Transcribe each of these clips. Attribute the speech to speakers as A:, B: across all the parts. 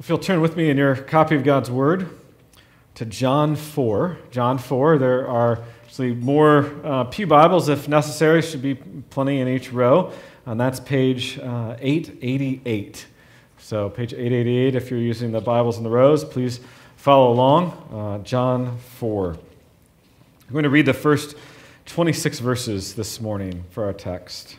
A: If you'll turn with me in your copy of God's Word to John 4. John 4, there are actually more uh, Pew Bibles if necessary, should be plenty in each row. And that's page uh, 888. So, page 888, if you're using the Bibles in the rows, please follow along. Uh, John 4. I'm going to read the first 26 verses this morning for our text.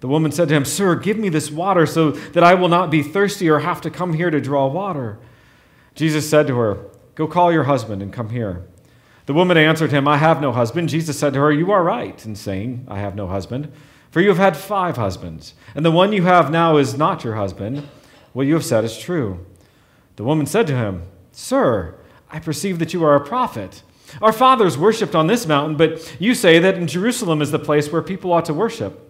A: The woman said to him, Sir, give me this water so that I will not be thirsty or have to come here to draw water. Jesus said to her, Go call your husband and come here. The woman answered him, I have no husband. Jesus said to her, You are right in saying, I have no husband, for you have had five husbands, and the one you have now is not your husband. What you have said is true. The woman said to him, Sir, I perceive that you are a prophet. Our fathers worshipped on this mountain, but you say that in Jerusalem is the place where people ought to worship.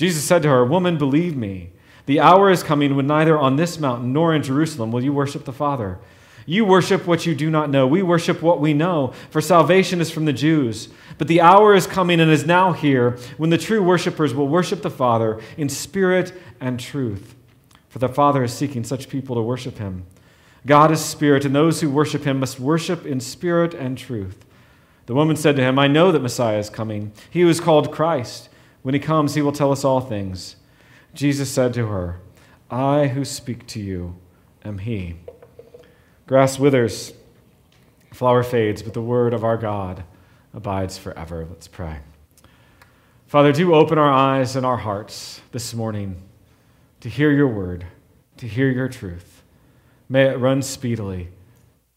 A: Jesus said to her, Woman, believe me, the hour is coming when neither on this mountain nor in Jerusalem will you worship the Father. You worship what you do not know. We worship what we know, for salvation is from the Jews. But the hour is coming and is now here when the true worshippers will worship the Father in spirit and truth. For the Father is seeking such people to worship him. God is spirit, and those who worship him must worship in spirit and truth. The woman said to him, I know that Messiah is coming, he who is called Christ. When he comes, he will tell us all things. Jesus said to her, I who speak to you am he. Grass withers, flower fades, but the word of our God abides forever. Let's pray. Father, do open our eyes and our hearts this morning to hear your word, to hear your truth. May it run speedily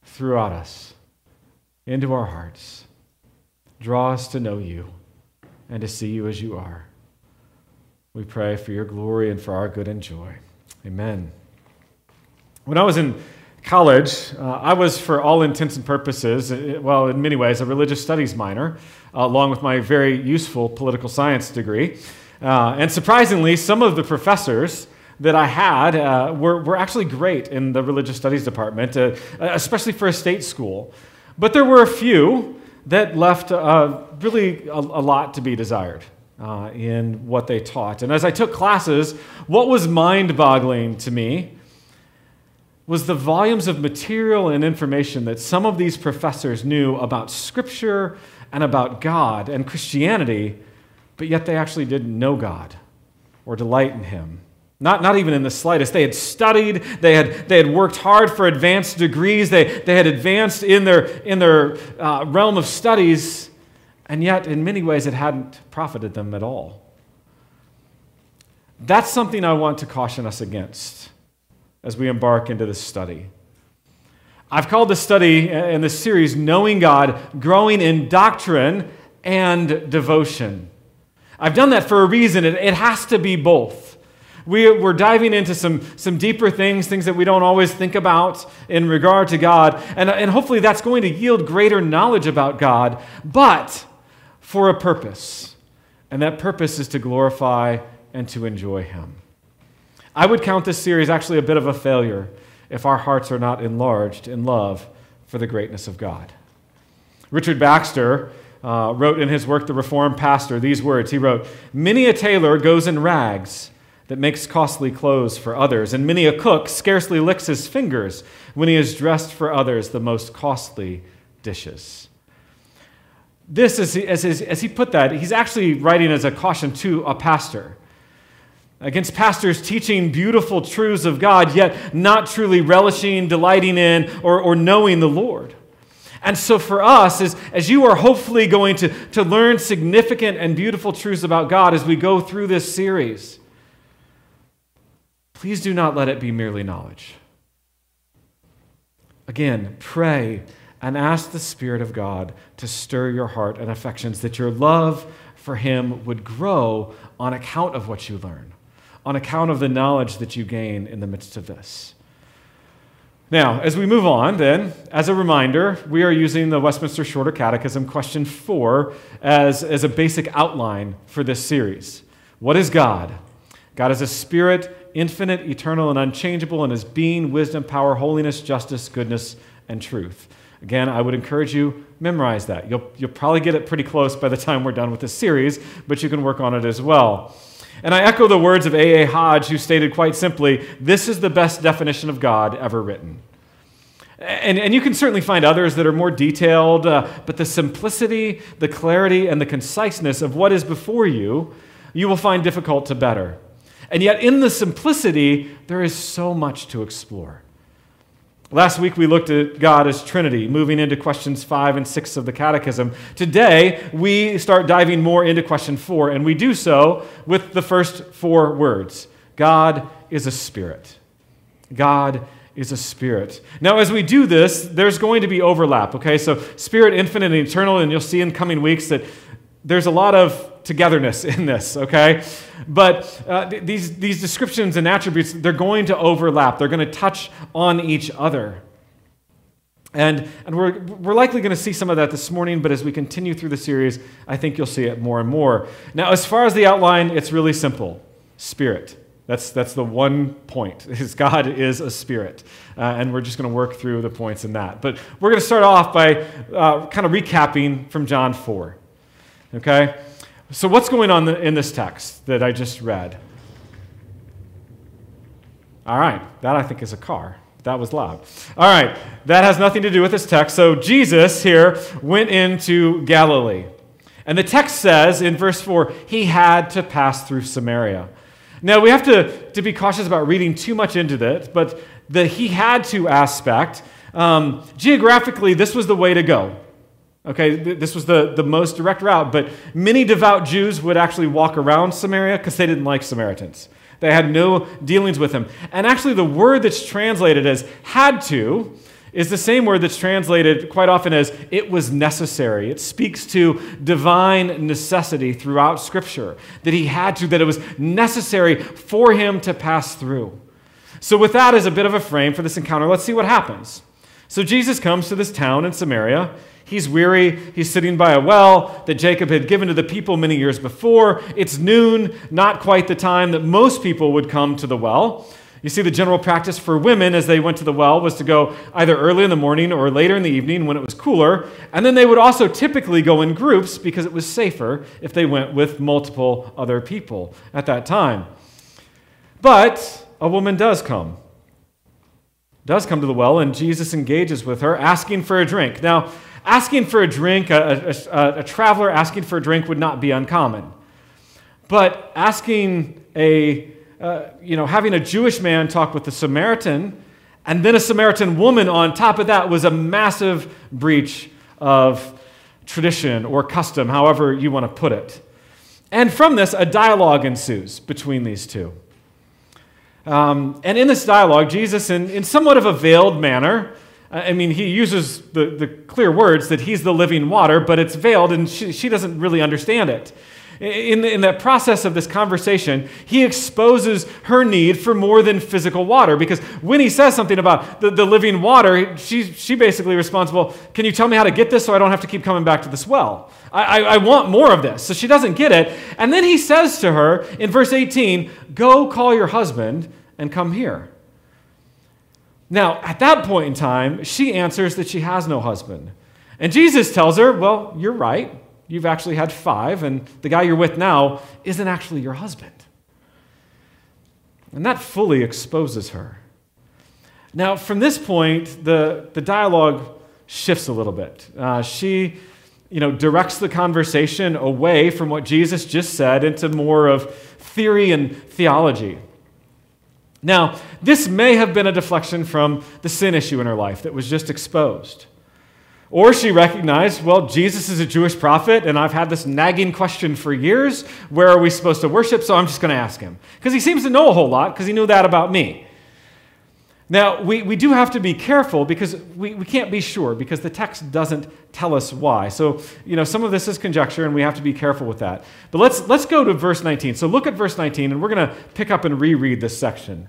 A: throughout us, into our hearts. Draw us to know you and to see you as you are. We pray for your glory and for our good and joy. Amen. When I was in college, uh, I was, for all intents and purposes, uh, well, in many ways, a religious studies minor, uh, along with my very useful political science degree. Uh, and surprisingly, some of the professors that I had uh, were, were actually great in the religious studies department, uh, especially for a state school. But there were a few that left uh, really a, a, lot to be desired uh, in what they taught. And as I took classes, what was mind boggling to me was the volumes of material and information that some of these professors knew about Scripture and about God and Christianity, but yet they actually didn't know God or delight in Him. Not, not even in the slightest. They had studied, they had, they had worked hard for advanced degrees, they, they had advanced in their, in their uh, realm of studies, and yet, in many ways, it hadn't profited them at all. That's something I want to caution us against as we embark into this study. I've called this study in this series Knowing God, Growing in Doctrine and Devotion. I've done that for a reason. It, it has to be both. We, we're diving into some, some deeper things, things that we don't always think about in regard to God. And, and hopefully that's going to yield greater knowledge about God, but for a purpose. And that purpose is to glorify and to enjoy Him. I would count this series actually a bit of a failure if our hearts are not enlarged in love for the greatness of God. Richard Baxter uh, wrote in his work, The Reformed Pastor, these words. He wrote, Many a tailor goes in rags that makes costly clothes for others, and many a cook scarcely licks his fingers when he has dressed for others the most costly dishes. This, as he, as, as he put that, he's actually writing as a caution to a pastor against pastors teaching beautiful truths of God, yet not truly relishing, delighting in, or, or knowing the Lord. And so, for us, as, as you are hopefully going to, to learn significant and beautiful truths about God as we go through this series, please do not let it be merely knowledge. Again, pray and ask the Spirit of God to stir your heart and affections, that your love for Him would grow on account of what you learn on account of the knowledge that you gain in the midst of this. Now, as we move on, then, as a reminder, we are using the Westminster Shorter Catechism, question four, as, as a basic outline for this series. What is God? God is a spirit, infinite, eternal, and unchangeable in his being, wisdom, power, holiness, justice, goodness, and truth. Again, I would encourage you memorize that. You'll, you'll probably get it pretty close by the time we're done with this series, but you can work on it as well. And I echo the words of A.A. Hodge, who stated quite simply this is the best definition of God ever written. And, and you can certainly find others that are more detailed, uh, but the simplicity, the clarity, and the conciseness of what is before you, you will find difficult to better. And yet, in the simplicity, there is so much to explore. Last week we looked at God as Trinity, moving into questions five and six of the Catechism. Today we start diving more into question four, and we do so with the first four words God is a spirit. God is a spirit. Now, as we do this, there's going to be overlap, okay? So, spirit, infinite, and eternal, and you'll see in coming weeks that there's a lot of togetherness in this, okay? But uh, th- these, these descriptions and attributes, they're going to overlap, they're going to touch on each other. And, and we're, we're likely going to see some of that this morning, but as we continue through the series, I think you'll see it more and more. Now, as far as the outline, it's really simple Spirit. That's, that's the one point, is God is a spirit. Uh, and we're just going to work through the points in that. But we're going to start off by uh, kind of recapping from John 4. Okay? So, what's going on in this text that I just read? All right, that I think is a car. That was loud. All right, that has nothing to do with this text. So, Jesus here went into Galilee. And the text says in verse 4, he had to pass through Samaria. Now, we have to, to be cautious about reading too much into this, but the he had to aspect, um, geographically, this was the way to go. Okay, this was the, the most direct route, but many devout Jews would actually walk around Samaria because they didn't like Samaritans. They had no dealings with them. And actually, the word that's translated as had to is the same word that's translated quite often as it was necessary. It speaks to divine necessity throughout Scripture, that he had to, that it was necessary for him to pass through. So, with that as a bit of a frame for this encounter, let's see what happens. So, Jesus comes to this town in Samaria. He's weary. He's sitting by a well that Jacob had given to the people many years before. It's noon, not quite the time that most people would come to the well. You see, the general practice for women as they went to the well was to go either early in the morning or later in the evening when it was cooler. And then they would also typically go in groups because it was safer if they went with multiple other people at that time. But a woman does come. Does come to the well, and Jesus engages with her, asking for a drink. Now, Asking for a drink, a, a, a, traveler asking for a drink would not be uncommon. But asking a, uh, you know, having a Jewish man talk with a Samaritan and then a Samaritan woman on top of that was a massive breach of tradition or custom, however you want to put it. And from this, a dialogue ensues between these two. Um, and in this dialogue, Jesus, in, in somewhat of a veiled manner, I mean, he uses the, the clear words that he's the living water, but it's veiled and she, she doesn't really understand it. In, in that process of this conversation, he exposes her need for more than physical water because when he says something about the, the living water, she, she basically responds, Well, can you tell me how to get this so I don't have to keep coming back to this well? I, I, I want more of this. So she doesn't get it. And then he says to her in verse 18, Go call your husband and come here. Now, at that point in time, she answers that she has no husband. And Jesus tells her, Well, you're right. You've actually had five, and the guy you're with now isn't actually your husband. And that fully exposes her. Now, from this point, the, the dialogue shifts a little bit. Uh, she you know, directs the conversation away from what Jesus just said into more of theory and theology. Now, this may have been a deflection from the sin issue in her life that was just exposed. Or she recognized, well, Jesus is a Jewish prophet, and I've had this nagging question for years where are we supposed to worship? So I'm just going to ask him. Because he seems to know a whole lot, because he knew that about me. Now, we, we do have to be careful because we, we can't be sure because the text doesn't tell us why. So, you know, some of this is conjecture and we have to be careful with that. But let's, let's go to verse 19. So look at verse 19 and we're going to pick up and reread this section.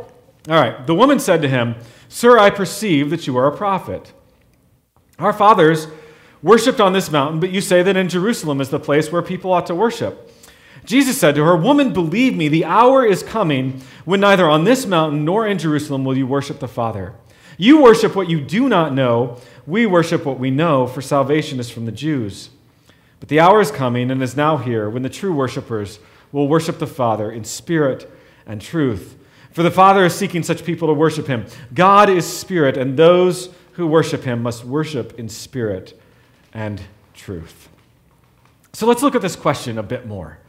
A: All right. The woman said to him, Sir, I perceive that you are a prophet. Our fathers worshipped on this mountain, but you say that in Jerusalem is the place where people ought to worship. Jesus said to her, Woman, believe me, the hour is coming when neither on this mountain nor in Jerusalem will you worship the Father. You worship what you do not know. We worship what we know, for salvation is from the Jews. But the hour is coming and is now here when the true worshippers will worship the Father in spirit and truth. For the Father is seeking such people to worship him. God is spirit, and those who worship him must worship in spirit and truth. So let's look at this question a bit more.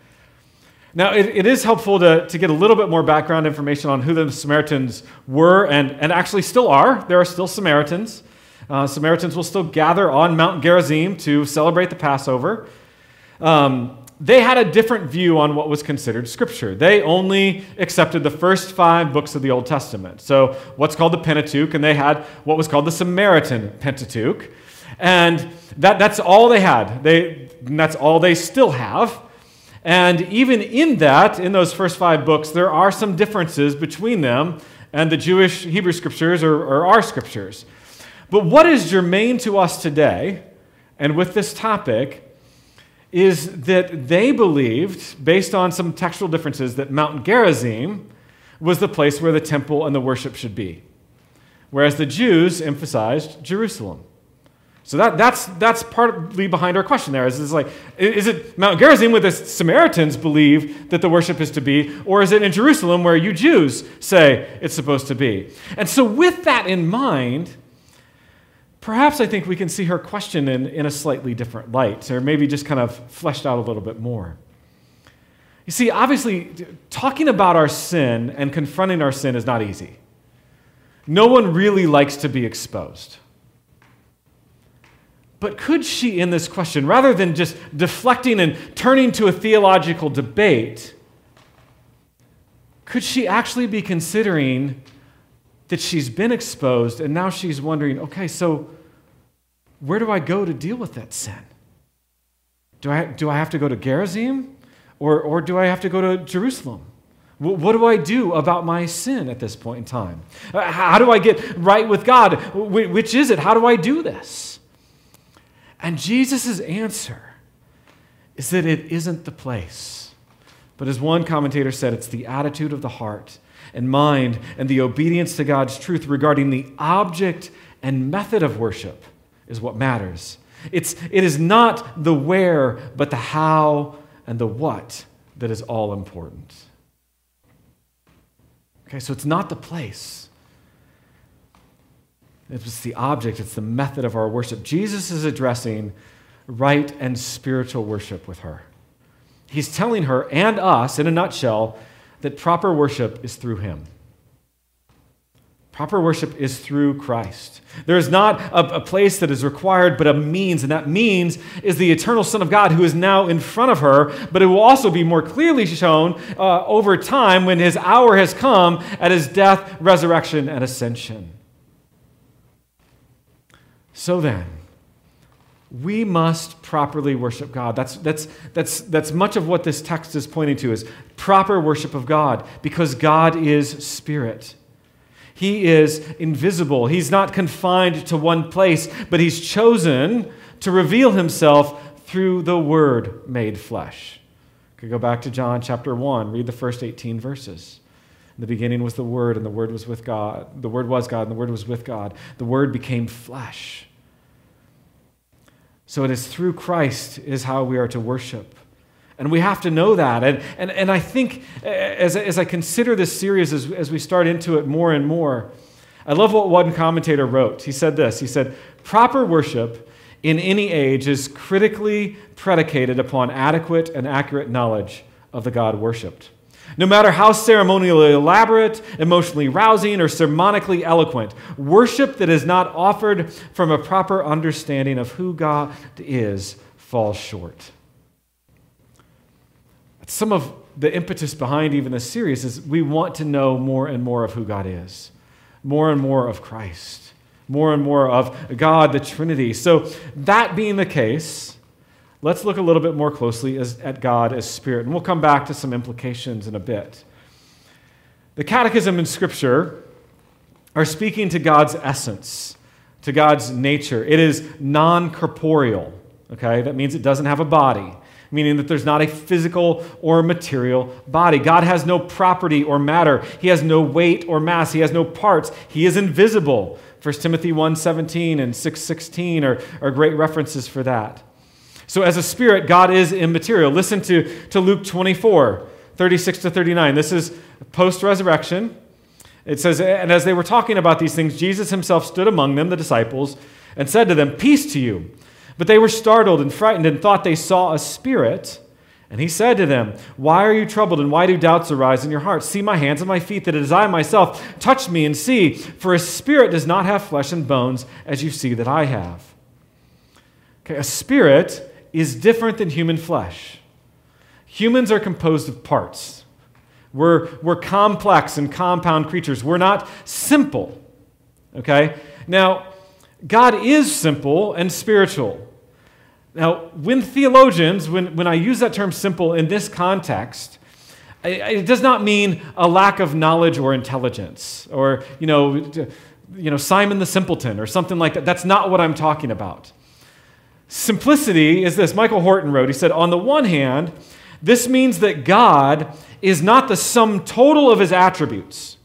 A: Now, it, it is helpful to, to get a little bit more background information on who the Samaritans were and, and actually still are. There are still Samaritans. Uh, Samaritans will still gather on Mount Gerizim to celebrate the Passover. Um, they had a different view on what was considered Scripture. They only accepted the first five books of the Old Testament. So, what's called the Pentateuch, and they had what was called the Samaritan Pentateuch. And that, that's all they had. They, that's all they still have. And even in that, in those first five books, there are some differences between them and the Jewish Hebrew scriptures or, or our scriptures. But what is germane to us today, and with this topic, is that they believed, based on some textual differences, that Mount Gerizim was the place where the temple and the worship should be, whereas the Jews emphasized Jerusalem. So that, that's, that's partly behind our question there. Is, is like, is it Mount Gerizim where the Samaritans believe that the worship is to be, or is it in Jerusalem where you Jews say it's supposed to be? And so with that in mind, perhaps I think we can see her question in, in a slightly different light, or maybe just kind of fleshed out a little bit more. You see, obviously, talking about our sin and confronting our sin is not easy. No one really likes to be exposed. But could she, in this question, rather than just deflecting and turning to a theological debate, could she actually be considering that she's been exposed and now she's wondering, okay, so where do I go to deal with that sin? Do I, do I have to go to Gerizim or, or do I have to go to Jerusalem? What do I do about my sin at this point in time? Uh, how do I get right with God? Which is it? How do I do this? And Jesus' answer is that it isn't the place. But as one commentator said, it's the attitude of the heart and mind and the obedience to God's truth regarding the object and method of worship is what matters. It's, it is not the where, but the how and the what that is all important. Okay, so it's not the place. It's the object, it's the method of our worship. Jesus is addressing right and spiritual worship with her. He's telling her and us, in a nutshell, that proper worship is through him. Proper worship is through Christ. There is not a, a, place that is required, but a means, and that means is the eternal Son of God who is now in front of her, but it will also be more clearly shown uh, over time when his hour has come at his death, resurrection, and ascension. So then, we must properly worship God. That's, that's, that's, that's much of what this text is pointing to is proper worship of God because God is spirit. He is invisible. He's not confined to one place, but he's chosen to reveal himself through the word made flesh. Could go back to John chapter 1, read the first 18 verses. In the beginning was the word and the word was with God. The word was God and the word was with God. The word became flesh So it is through Christ is how we are to worship. And we have to know that. And, and, and I think eh, as, as I consider this series, as, as we start into it more and more, I love what one commentator wrote. He said this He said, Proper worship in any age is critically predicated upon adequate and accurate knowledge of the God worshiped. No matter how ceremonially elaborate, emotionally rousing, or sermonically eloquent, worship that is not offered from a proper understanding of who God is falls short. Some of the impetus behind even this series is we want to know more and more of who God is, more and more of Christ, more and more of God, the Trinity. So, that being the case, let's look a little bit more closely as, at God as Spirit. And we'll come back to some implications in a bit. The Catechism and Scripture are speaking to God's essence, to God's nature. It is non corporeal, okay? That means it doesn't have a body, meaning that there's not a physical or material body. God has no property or matter, He has no weight or mass, He has no parts, He is invisible. 1 Timothy 1:17 and 6:16 are, are great references for that. So, as a spirit, God is immaterial. Listen to, to Luke 24, 36 to 39. This is post resurrection. It says, And as they were talking about these things, Jesus himself stood among them, the disciples, and said to them, Peace to you. But they were startled and frightened and thought they saw a spirit. And he said to them, Why are you troubled, and why do doubts arise in your hearts? See my hands and my feet, that it is I myself. Touch me and see, for a spirit does not have flesh and bones, as you see that I have. Okay, a spirit is different than human flesh. Humans are composed of parts. We're, we're complex and compound creatures. We're not simple. Okay? Now, God is simple and spiritual. Now, when theologians, when, when I use that term simple in this context, it does not mean a lack of knowledge or intelligence or, you know, you know, Simon the simpleton or something like that. That's not what I'm talking about. Simplicity is this. Michael Horton wrote, he said, On the one hand, this means that God is not the sum total of his attributes,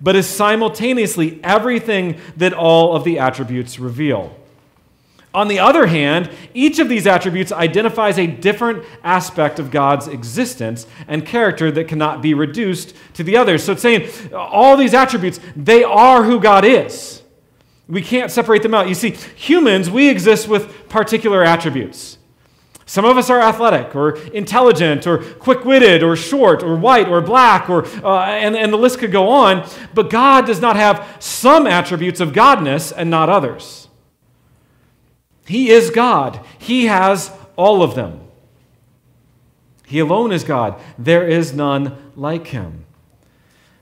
A: but is simultaneously everything that all of the attributes reveal. On the other hand, each of these attributes identifies a different aspect of God's existence and character that cannot be reduced to the others. So it's saying all these attributes, they are who God is. We can't separate them out. You see, humans, we exist with particular attributes. Some of us are athletic or intelligent or quick witted or short or white or black, or, uh, and, and the list could go on. But God does not have some attributes of godness and not others. He is God, He has all of them. He alone is God. There is none like Him.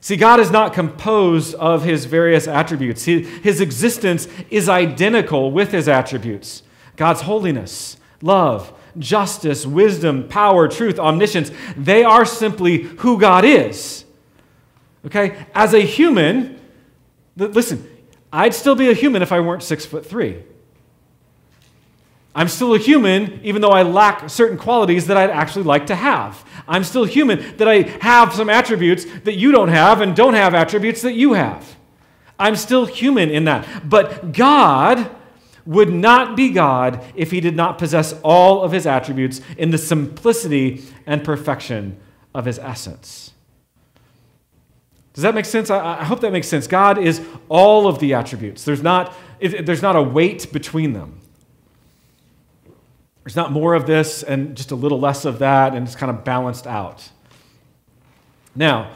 A: See, God is not composed of his various attributes. his existence is identical with his attributes God's holiness, love, justice, wisdom, power, truth, omniscience. They are simply who God is. Okay? As a human, listen, I'd still be a human if I weren't six foot three. I'm still a human, even though I lack certain qualities that I'd actually like to have. I'm still human, that I have some attributes that you don't have and don't have attributes that you have. I'm still human in that. But God would not be God if he did not possess all of his attributes in the simplicity and perfection of his essence. Does that make sense? I, hope that makes sense. God is all of the attributes. There's not, there's not a weight between them. There's not more of this and just a little less of that, and it's kind of balanced out. Now,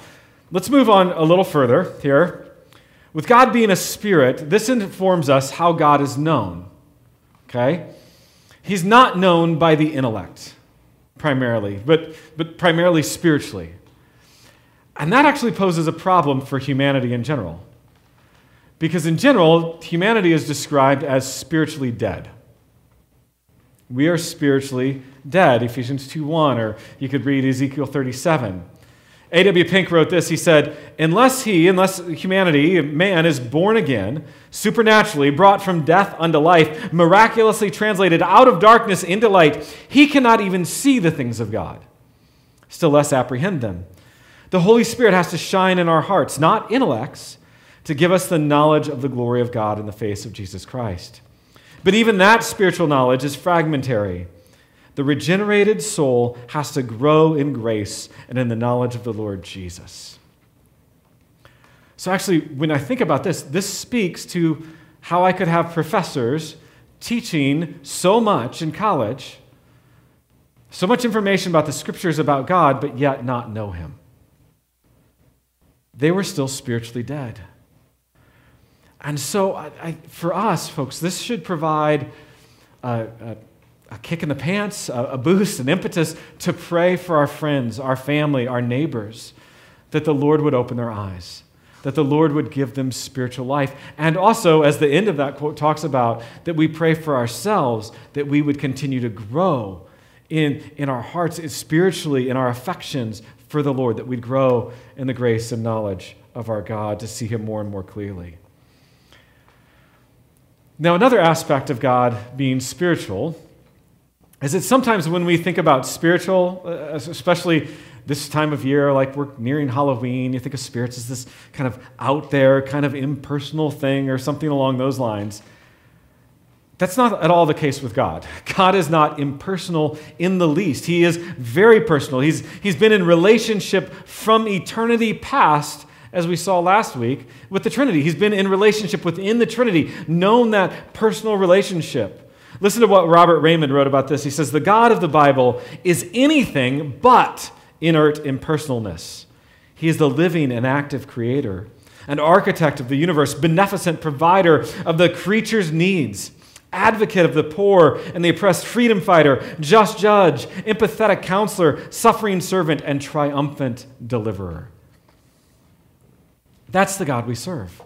A: let's move on a little further here. With God being a spirit, this informs us how God is known. Okay? He's not known by the intellect, primarily, but, but primarily spiritually. And that actually poses a problem for humanity in general. Because in general, humanity is described as spiritually dead we are spiritually dead. Ephesians 2:1, or you could read Ezekiel 37. A.W. Pink wrote this. He said, Unless he, unless humanity, man, is born again, supernaturally brought from death unto life, miraculously translated out of darkness into light, he cannot even see the things of God, still less apprehend them. The Holy Spirit has to shine in our hearts, not intellects, to give us the knowledge of the glory of God in the face of Jesus Christ. But even that spiritual knowledge is fragmentary. The regenerated soul has to grow in grace and in the knowledge of the Lord Jesus. So, actually, when I think about this, this speaks to how I could have professors teaching so much in college, so much information about the scriptures about God, but yet not know Him. They were still spiritually dead. And so, I, I, for us, folks, this should provide a, a, a kick in the pants, a, a boost, an impetus to pray for our friends, our family, our neighbors, that the Lord would open their eyes that the Lord would give them spiritual life. And also, as the end of that quote talks about, that we pray for ourselves, that we would continue to grow in, in our hearts, spiritually, in our affections for the Lord, that we'd grow in the grace and knowledge of our God to see Him more and more clearly. Now, another aspect of God being spiritual is that sometimes when we think about spiritual, uh, especially this time of year, like we're nearing Halloween, you think of spirits as this kind of out there, kind of impersonal thing or something along those lines. That's not at all the case with God. God is not impersonal in the least. He is very personal. He's, he's been in relationship from eternity past, as we saw last week, with the Trinity. He's been in relationship within the Trinity, known that personal relationship. Listen to what Robert Reymond wrote about this. He says, The God of the Bible is anything but inert impersonalness. He is the living and active creator, an architect of the universe, beneficent provider of the creature's needs, advocate of the poor and the oppressed, freedom fighter, just judge, empathetic counselor, suffering servant, and triumphant deliverer. That's the God we serve.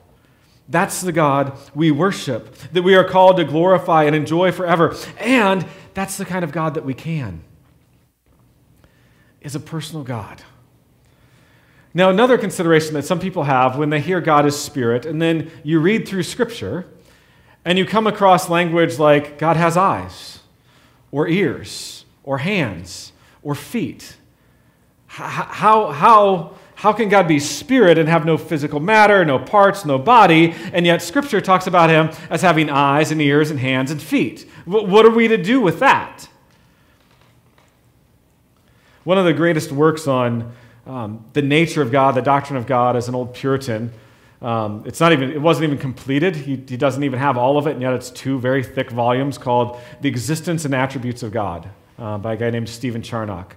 A: That's the God we worship, that we are called to glorify and enjoy forever. And that's the kind of God that we can is a personal God. Now, another consideration that some people have when they hear God is spirit, and then you read through Scripture and you come across language like God has eyes, or ears, or hands, or feet. How, how, how can God be spirit and have no physical matter, no parts, no body, and yet Scripture talks about him as having eyes and ears and hands and feet? What are we to do with that? One of the greatest works on um, the nature of God, the doctrine of God, as an old Puritan. Um, it's not even, it wasn't even completed. He, he doesn't even have all of it, and yet it's two very thick volumes called The Existence and Attributes of God uh, by a guy named Stephen Charnock.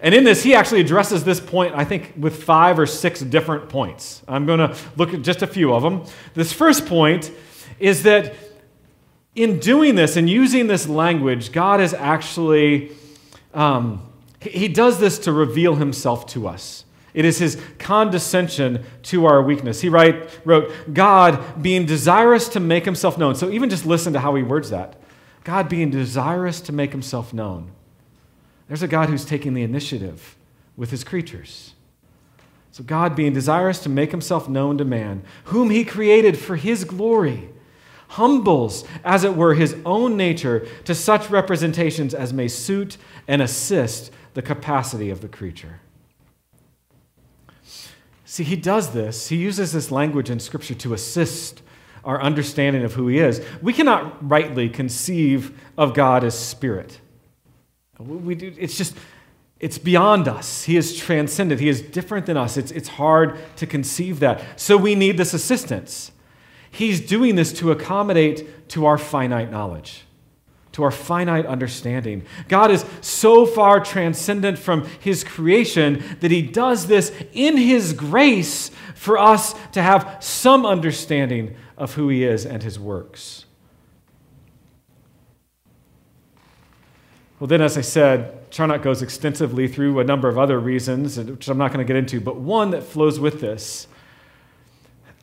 A: And in this, he actually addresses this point, I think, with five or six different points. I'm going to look at just a few of them. This first point is that in doing this and using this language, God is actually um, he does this to reveal himself to us. It is his condescension to our weakness. He write, wrote, God being desirous to make himself known. So even just listen to how he words that. God being desirous to make himself known. There's a God who's taking the initiative with his creatures. So God being desirous to make himself known to man, whom he created for his glory, humbles, as it were, his own nature to such representations as may suit and assist the capacity of the creature. See, he does this. He uses this language in Scripture to assist our understanding of who he is. We cannot rightly conceive of God as spirit. We do, it's just, it's beyond us. He is transcendent. He is different than us. It's, it's hard to conceive that. So we need this assistance. He's doing this to accommodate to our finite knowledge to our finite understanding. God is so far transcendent from his creation that he does this in his grace for us to have some understanding of who he is and his works. Well, then, as I said, Charnock goes extensively through a number of other reasons, which I'm not going to get into, but one that flows with this,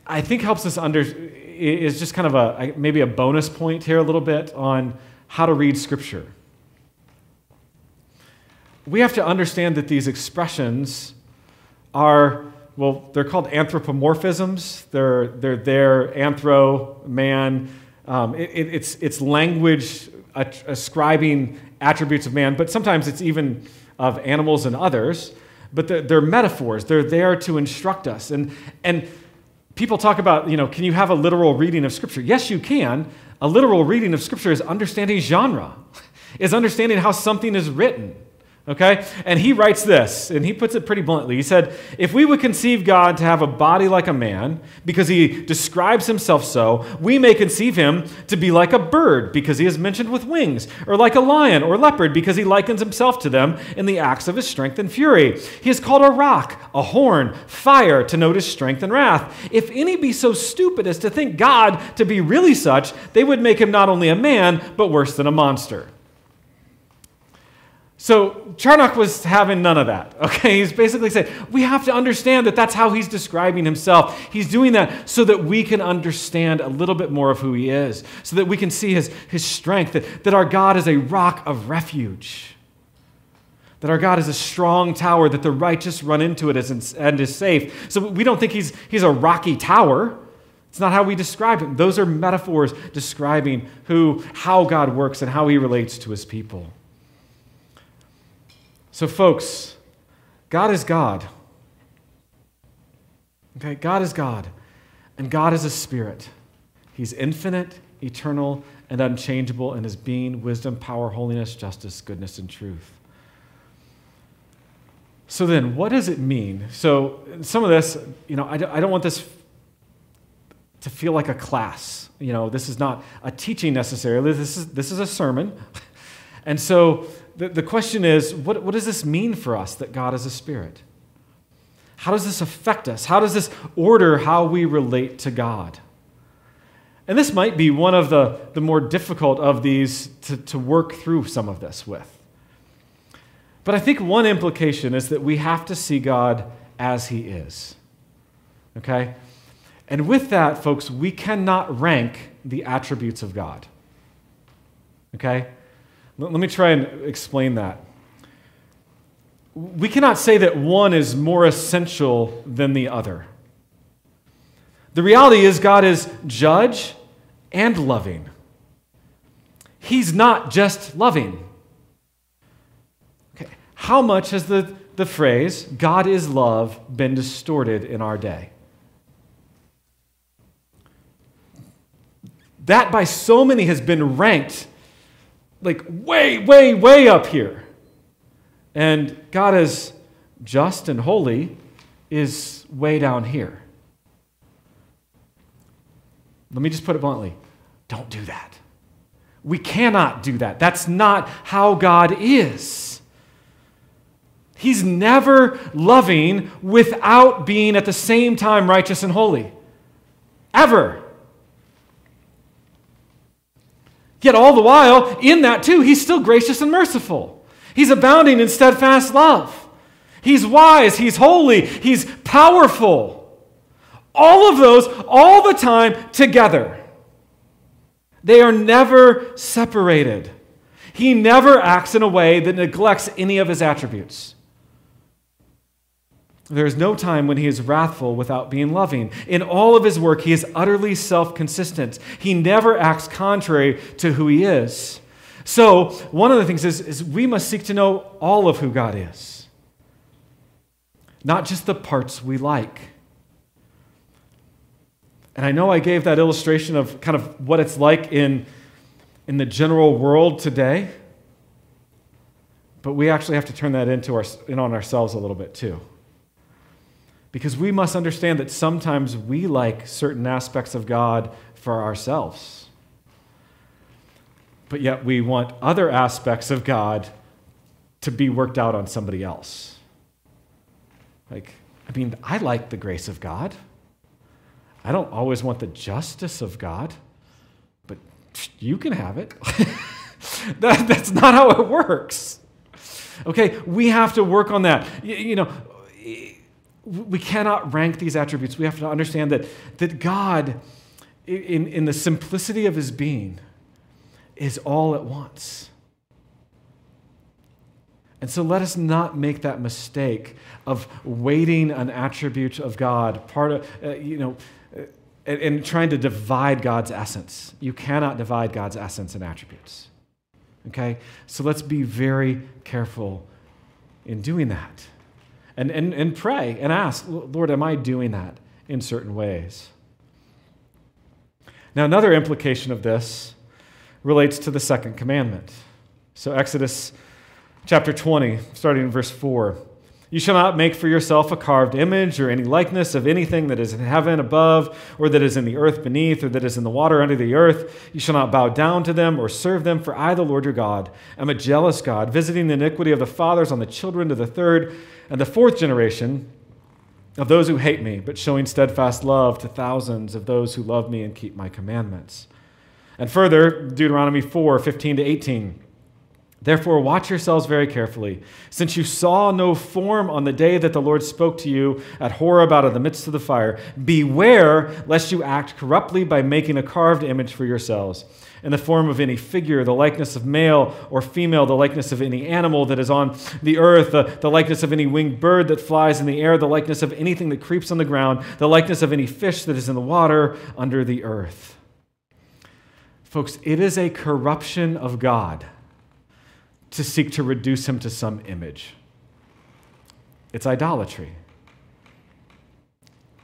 A: I think helps us under is just kind of a maybe a bonus point here a little bit on how to read Scripture. We have to understand that these expressions are, well, they're called anthropomorphisms. They're, they're there, anthro, man. Um, it, it, it's, it's language ascribing attributes of man, but sometimes it's even of animals and others. But they're, they're metaphors, they're there to instruct us. And, and people talk about, you know, can you have a literal reading of Scripture? Yes, you can. A literal reading of Scripture is understanding genre, is understanding how something is written. Okay? And he writes this, and he puts it pretty bluntly. He said, If we would conceive God to have a body like a man, because he describes himself so, we may conceive him to be like a bird, because he is mentioned with wings, or like a lion or leopard, because he likens himself to them in the acts of his strength and fury. He is called a rock, a horn, fire, to note his strength and wrath. If any be so stupid as to think God to be really such, they would make him not only a man, but worse than a monster. So Charnock was having none of that. Okay, he's basically saying we have to understand that that's how he's describing himself. He's doing that so that we can understand a little bit more of who he is, so that we can see his, his strength, that, that our God is a rock of refuge, that our God is a strong tower, that the righteous run into it and is safe. So we don't think he's, he's a rocky tower. It's not how we describe him. Those are metaphors describing who, how God works and how he relates to his people. So, folks, God is God. Okay, God is God, and God is a spirit. He's infinite, eternal, and unchangeable in his being, wisdom, power, holiness, justice, goodness, and truth. So then, what does it mean? So, some of this, you know, I don't want this to feel like a class. You know, this is not a teaching necessarily. This is, this is a sermon. And so, the, the question is what, what does this mean for us that God is a spirit? How does this affect us? How does this order how we relate to God? And this might be one of the, the more difficult of these to, to work through some of this with. But I think one implication is that we have to see God as He is. Okay? And with that, folks, we cannot rank the attributes of God. Okay? Let me try and explain that. We cannot say that one is more essential than the other. The reality is, God is judge and loving. He's not just loving. Okay. How much has the, the phrase, God is love, been distorted in our day? That by so many has been ranked like way, way, way up here. And God is just and holy is way down here. Let me just put it bluntly don't do that. We cannot do that. That's not how God is. He's never loving without being at the same time righteous and holy. Ever. Yet all the while, in that too, he's still gracious and merciful. He's abounding in steadfast love. He's wise, he's holy, he's powerful. All of those, all the time together. They are never separated. He never acts in a way that neglects any of his attributes. There is no time when he is wrathful without being loving. In all of his work, he is utterly self consistent. He never acts contrary to who he is. So, one of the things is, is we must seek to know all of who God is, not just the parts we like. And I know I gave that illustration of kind of what it's like in, in the general world today, but we actually have to turn that into our, in on ourselves a little bit too. Because we must understand that sometimes we like certain aspects of God for ourselves. But yet we want other aspects of God to be worked out on somebody else. Like, I mean, I like the grace of God. I don't always want the justice of God, but you can have it. that, that's not how it works. Okay, we have to work on that. You, you know, we cannot rank these attributes. We have to understand that, that God, in, in the simplicity of his being, is all at once. And so let us not make that mistake of weighting an attribute of God, part of, uh, you know, uh, and, and trying to divide God's essence. You cannot divide God's essence and attributes. Okay? So let's be very careful in doing that and, and, and pray and ask, Lord, am I doing that in certain ways. Now, another implication of this relates to the second commandment. So, Exodus chapter 20, starting in verse 4. You shall not make for yourself a carved image or any likeness of anything that is in heaven above, or that is in the earth beneath, or that is in the water under the earth. You shall not bow down to them or serve them, for I, the Lord your God, am a jealous God, visiting the iniquity of the fathers on the children to the third and the fourth generation of those who hate me, but showing steadfast love to thousands of those who love me and keep my commandments. And further, Deuteronomy 4 15 to 18. Therefore, watch yourselves very carefully, since you saw no form on the day that the Lord spoke to you at Horeb out of the midst of the fire. Beware lest you act corruptly by making a carved image for yourselves, in the form of any figure, the likeness of male or female, the likeness of any animal that is on the earth, the, the likeness of any winged bird that flies in the air, the likeness of anything that creeps on the ground, the likeness of any fish that is in the water under the earth. Folks, it is a corruption of God to seek to reduce him to some image. It's idolatry.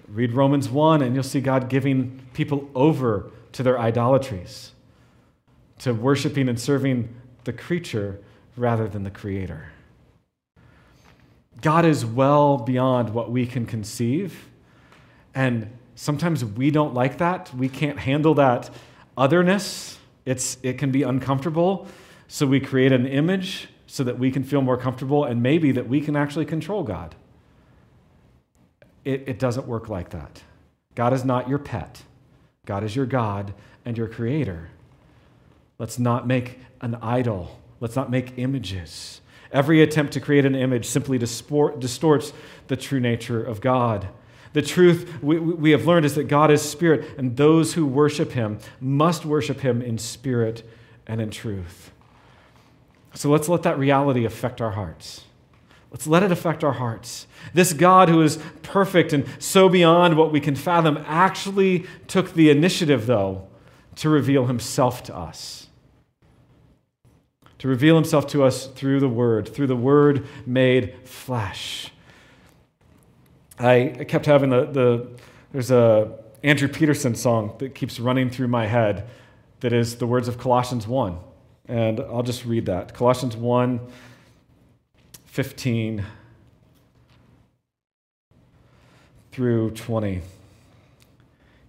A: Read Romans 1, and you'll see God giving people over to their idolatries, to worshiping and serving the creature rather than the creator. God is well beyond what we can conceive, and sometimes we don't like that. We can't handle that otherness. It's, it can be uncomfortable. So we create an image so that we can feel more comfortable and maybe that we can actually control God. It, it doesn't work like that. God is not your pet, God is your God and your creator. Let's not make an idol, let's not make images. Every attempt to create an image simply distorts the true nature of God. The truth we, have learned is that God is spirit, and those who worship him must worship him in spirit and in truth. So let's let that reality affect our hearts. Let's let it affect our hearts. This God who is perfect and so beyond what we can fathom actually took the initiative, though, to reveal himself to us. To reveal himself to us through the Word, through the Word made flesh. I kept having the, the there's a Andrew Peterson song that keeps running through my head that is the words of Colossians 1. And I'll just read that. Colossians 1 15 through 20.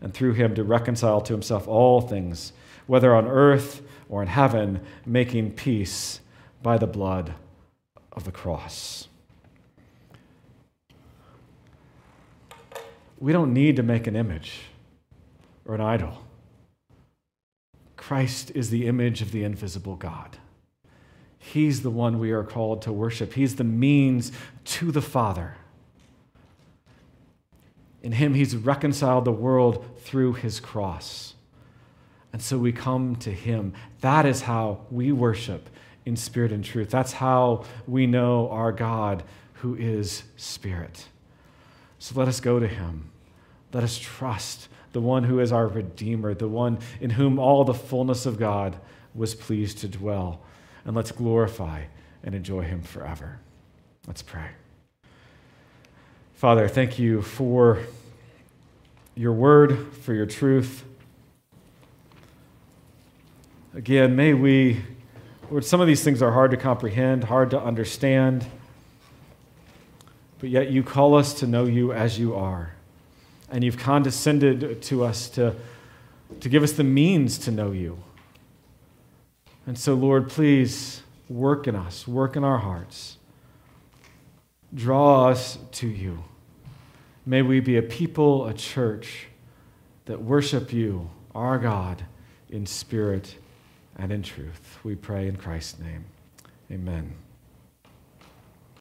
A: and through him to reconcile to himself all things, whether on earth or in heaven, making peace by the blood of the cross. We don't need to make an image or an idol. Christ is the image of the invisible God. He's the one we are called to worship. He's the means to the Father. In Him, He's reconciled the world through His cross. And so we come to Him. That is how we worship in spirit and truth. That's how we know our God who is Spirit. So let us go to Him. Let us trust the one who is our Redeemer, the one in whom all the fullness of God was pleased to dwell. And let's glorify and enjoy him forever. Let's pray. Father, thank you for your word, for your truth. Again, may we, Lord, some of these things are hard to comprehend, hard to understand, but yet you call us to know you as you are and you've condescended to us to, to give us the means to know you. And so, Lord, please work in us, work in our hearts. Draw us to you. May we be a people, a church that worship you, our God, in spirit and in truth. We pray in Christ's name. Amen.